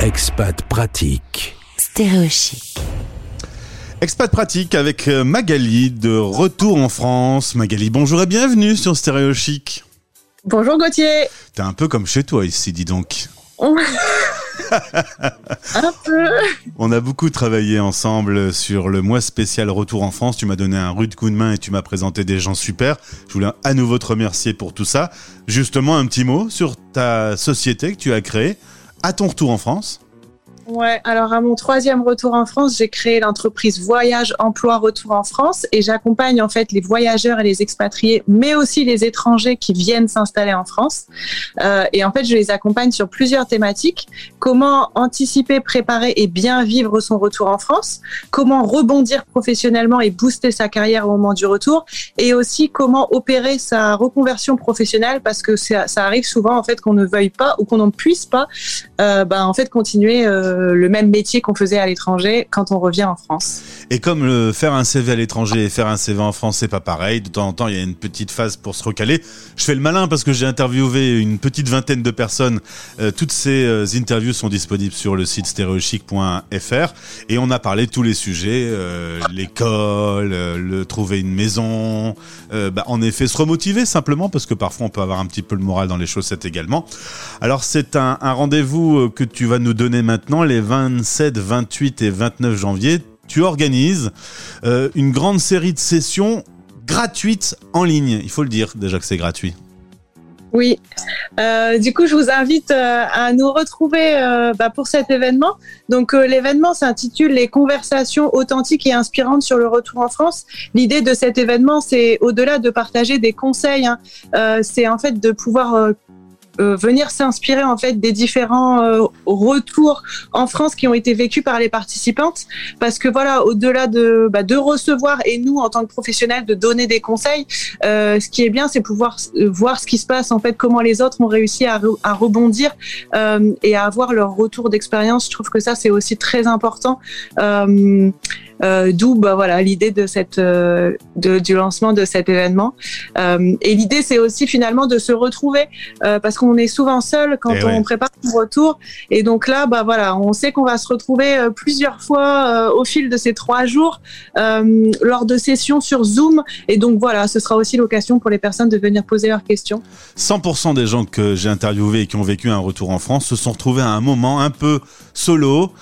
Expat pratique. Stéréochic. Expat pratique avec euh, Magali de retour en France. Magali, bonjour et bienvenue sur Stéréo Chic. Bonjour Gauthier. T'es un peu comme chez toi ici, dis donc. un peu. On a beaucoup travaillé ensemble sur le mois spécial Retour en France. Tu m'as donné un rude coup de main et tu m'as présenté des gens super. Je voulais à nouveau te remercier pour tout ça. Justement, un petit mot sur ta société que tu as créée à ton retour en France. Ouais, alors à mon troisième retour en France, j'ai créé l'entreprise Voyage Emploi Retour en France et j'accompagne en fait les voyageurs et les expatriés, mais aussi les étrangers qui viennent s'installer en France. Euh, et en fait, je les accompagne sur plusieurs thématiques. Comment anticiper, préparer et bien vivre son retour en France? Comment rebondir professionnellement et booster sa carrière au moment du retour? Et aussi comment opérer sa reconversion professionnelle? Parce que ça, arrive souvent en fait qu'on ne veuille pas ou qu'on n'en puisse pas, euh, ben, en fait continuer. Euh, le même métier qu'on faisait à l'étranger quand on revient en France. Et comme faire un CV à l'étranger et faire un CV en France, c'est pas pareil. De temps en temps, il y a une petite phase pour se recaler. Je fais le malin parce que j'ai interviewé une petite vingtaine de personnes. Euh, toutes ces euh, interviews sont disponibles sur le site stéréochic.fr et on a parlé de tous les sujets euh, l'école, le trouver une maison, bah, en effet se remotiver simplement parce que parfois on peut avoir un petit peu le moral dans les chaussettes également. Alors c'est un rendez-vous que tu vas nous donner maintenant les 27, 28 et 29 janvier, tu organises euh, une grande série de sessions gratuites en ligne. Il faut le dire déjà que c'est gratuit. Oui, euh, du coup, je vous invite euh, à nous retrouver bah, pour cet événement. Donc, l'événement s'intitule Les conversations authentiques et inspirantes sur le retour en France. L'idée de cet événement, c'est au-delà de partager des conseils, hein, c'est en fait de pouvoir venir s'inspirer en fait des différents euh, retours en France qui ont été vécus par les participantes. Parce que voilà au-delà de bah, de recevoir et nous en tant que professionnels de donner des conseils euh, ce qui est bien c'est pouvoir voir ce qui se passe en fait comment les autres ont réussi à, à rebondir et à avoir leur retour d'expérience. Je trouve que ça c'est aussi très important euh, d'où bah, voilà l'idée de cette euh, de, du lancement de cet événement. Euh, et l'idée c'est aussi finalement de se retrouver parce qu'on est souvent seul quand eh on prépare son retour. Et donc là bah voilà on sait qu'on va se retrouver plusieurs fois au fil de ces trois jours lors de sessions sur Zoom. Et donc voilà ce sera aussi l'occasion pour les personnes de venir poser leurs questions. 100% des gens que j'ai interviewés et qui ont vécu un retour en France se sont retrouvés à un moment un peu solo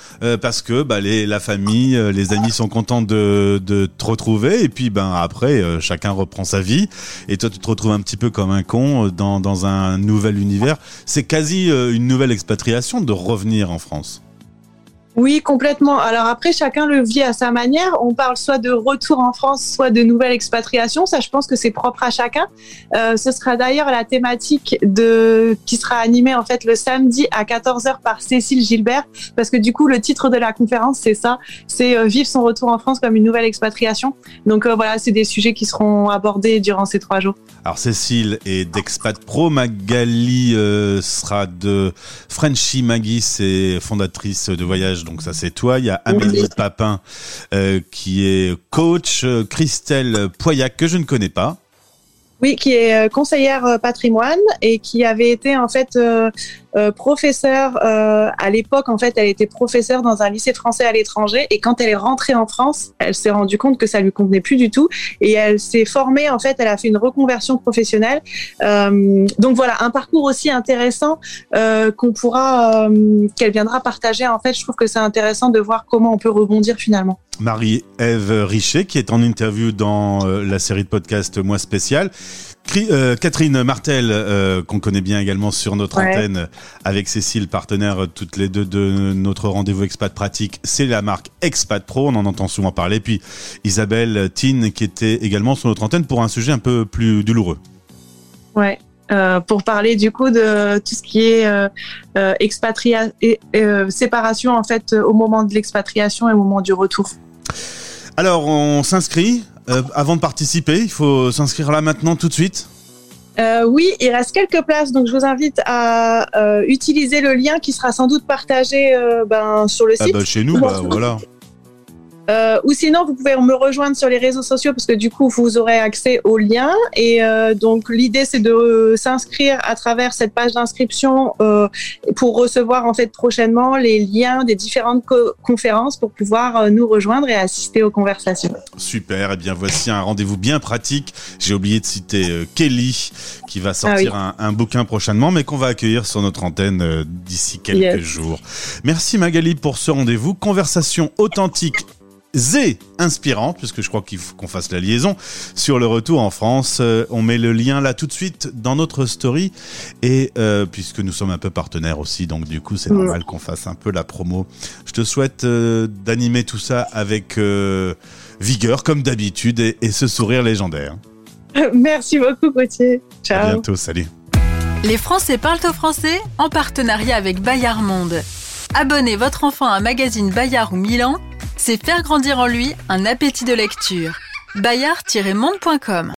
parce que bah, les, la famille, les amis sont content de, te retrouver et puis ben après euh, chacun reprend sa vie et toi tu te retrouves un petit peu comme un con euh, dans, dans un nouvel univers. C'est quasi euh, une nouvelle expatriation de revenir en France. Oui, complètement. Alors après, chacun le vit à sa manière. On parle soit de retour en France, soit de nouvelle expatriation. Ça, je pense que c'est propre à chacun. Euh, ce sera d'ailleurs la thématique de qui sera animée en fait le samedi à 14h par Cécile Gilbert, parce que du coup, le titre de la conférence, c'est ça, c'est euh, vivre son retour en France comme une nouvelle expatriation. Donc euh, voilà, c'est des sujets qui seront abordés durant ces trois jours. Alors Cécile est d'Expat Pro, Magali euh, sera de Frenchy Maggie, c'est fondatrice de voyage donc ça c'est toi. Il y a Amélie Papin euh, qui est coach, Christelle Poyac que je ne connais pas. Oui, qui est euh, conseillère euh, patrimoine et qui avait été en fait euh, professeure à l'époque. En fait, elle était professeure dans un lycée français à l'étranger et quand elle est rentrée en France, elle s'est rendue compte que ça lui convenait plus du tout et elle s'est formée. En fait, elle a fait une reconversion professionnelle. donc voilà, un parcours aussi intéressant qu'on pourra, qu'elle viendra partager. En fait, je trouve que c'est intéressant de voir comment on peut rebondir finalement. Marie-Ève Richet, qui est en interview dans euh, la série de podcast Moi Spécial. Euh, Catherine Martel, euh, qu'on connaît bien également sur notre antenne, avec Cécile, partenaire toutes les deux de notre rendez-vous Expat Pratique, c'est la marque Expat Pro, on en entend souvent parler. Puis Isabelle Tine, qui était également sur notre antenne pour un sujet un peu plus douloureux. Ouais, euh, pour parler du coup de tout ce qui est euh, euh, et euh, séparation en fait au moment de l'expatriation et au moment du retour. Alors on s'inscrit avant de participer, il faut s'inscrire là maintenant tout de suite. oui, il reste quelques places, donc je vous invite à utiliser le lien qui sera sans doute partagé ben, sur le ah site. bah chez nous, bah, voilà. Euh, ou sinon, vous pouvez me rejoindre sur les réseaux sociaux parce que du coup, vous aurez accès aux liens. Et euh, donc, l'idée, c'est de s'inscrire à travers cette page d'inscription euh, pour recevoir en fait prochainement les liens des différentes conférences pour pouvoir euh, nous rejoindre et assister aux conversations. Super. Et eh bien, voici un rendez-vous bien pratique. J'ai oublié de citer euh, Kelly qui va sortir ah un, un, bouquin prochainement, mais qu'on va accueillir sur notre antenne d'ici quelques jours. Merci Magali pour ce rendez-vous. Conversation authentique et inspirante, puisque je crois qu'il faut qu'on fasse la liaison, sur le retour en France. Euh, on met le lien là tout de suite dans notre story, et euh, puisque nous sommes un peu partenaires aussi, donc du coup c'est normal qu'on fasse un peu la promo. Je te souhaite euh, d'animer tout ça avec vigueur, comme d'habitude, et, et, ce sourire légendaire. Merci beaucoup Gauthier. Ciao. À bientôt, salut. Les Français parlent au français en partenariat avec Bayard Monde. Abonnez votre enfant à un magazine Bayard ou Milan c'est faire grandir en lui un appétit de lecture. Bayard-monde.com